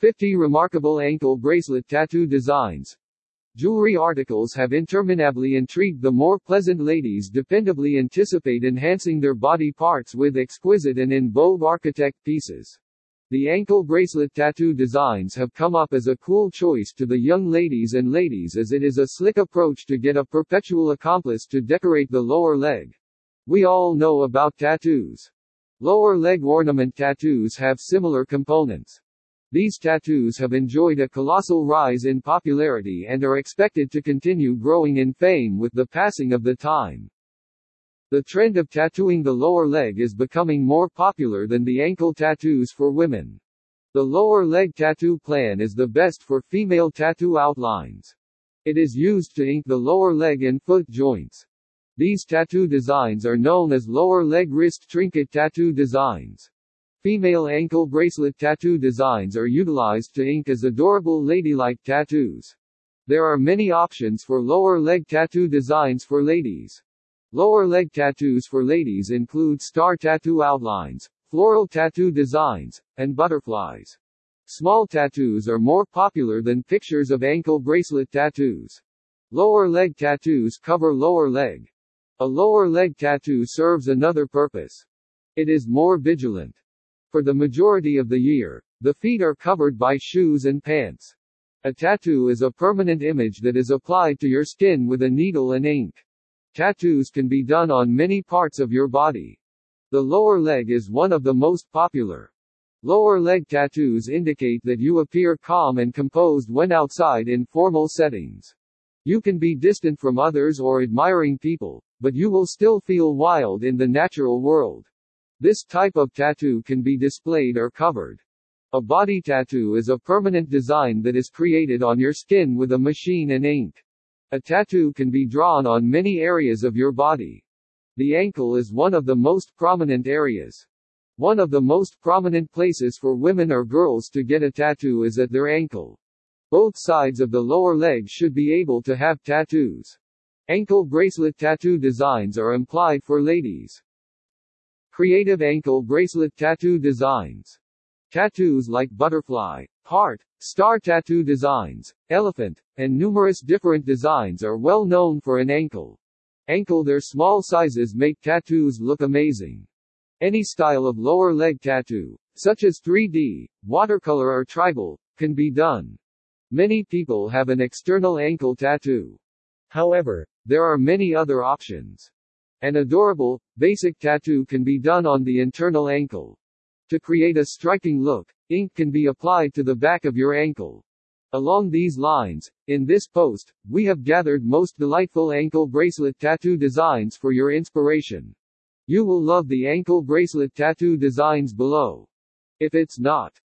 50 remarkable ankle bracelet tattoo designs. Jewelry articles have interminably intrigued the more pleasant ladies dependably anticipate enhancing their body parts with exquisite and in vogue architect pieces. The ankle bracelet tattoo designs have come up as a cool choice to the young ladies and ladies as it is a slick approach to get a perpetual accomplice to decorate the lower leg. We all know about tattoos. Lower leg ornament tattoos have similar components. These tattoos have enjoyed a colossal rise in popularity and are expected to continue growing in fame with the passing of the time. The trend of tattooing the lower leg is becoming more popular than the ankle tattoos for women. The lower leg tattoo plan is the best for female tattoo outlines. It is used to ink the lower leg and foot joints. These tattoo designs are known as lower leg wrist trinket tattoo designs. Female ankle bracelet tattoo designs are utilized to ink as adorable ladylike tattoos. There are many options for lower leg tattoo designs for ladies. Lower leg tattoos for ladies include star tattoo outlines, floral tattoo designs, and butterflies. Small tattoos are more popular than pictures of ankle bracelet tattoos. Lower leg tattoos cover lower leg. A lower leg tattoo serves another purpose. It is more vigilant. For the majority of the year, the feet are covered by shoes and pants. A tattoo is a permanent image that is applied to your skin with a needle and ink. Tattoos can be done on many parts of your body. The lower leg is one of the most popular. Lower leg tattoos indicate that you appear calm and composed when outside in formal settings. You can be distant from others or admiring people, but you will still feel wild in the natural world. This type of tattoo can be displayed or covered. A body tattoo is a permanent design that is created on your skin with a machine and ink. A tattoo can be drawn on many areas of your body. The ankle is one of the most prominent areas. One of the most prominent places for women or girls to get a tattoo is at their ankle. Both sides of the lower leg should be able to have tattoos. Ankle bracelet tattoo designs are implied for ladies. Creative ankle bracelet tattoo designs. Tattoos like butterfly, heart, star tattoo designs, elephant, and numerous different designs are well known for an ankle. Ankle Their small sizes make tattoos look amazing. Any style of lower leg tattoo, such as 3D, watercolor or tribal, can be done. Many people have an external ankle tattoo. However, there are many other options. An adorable, basic tattoo can be done on the internal ankle. To create a striking look, ink can be applied to the back of your ankle. Along these lines, in this post, we have gathered most delightful ankle bracelet tattoo designs for your inspiration. You will love the ankle bracelet tattoo designs below. If it's not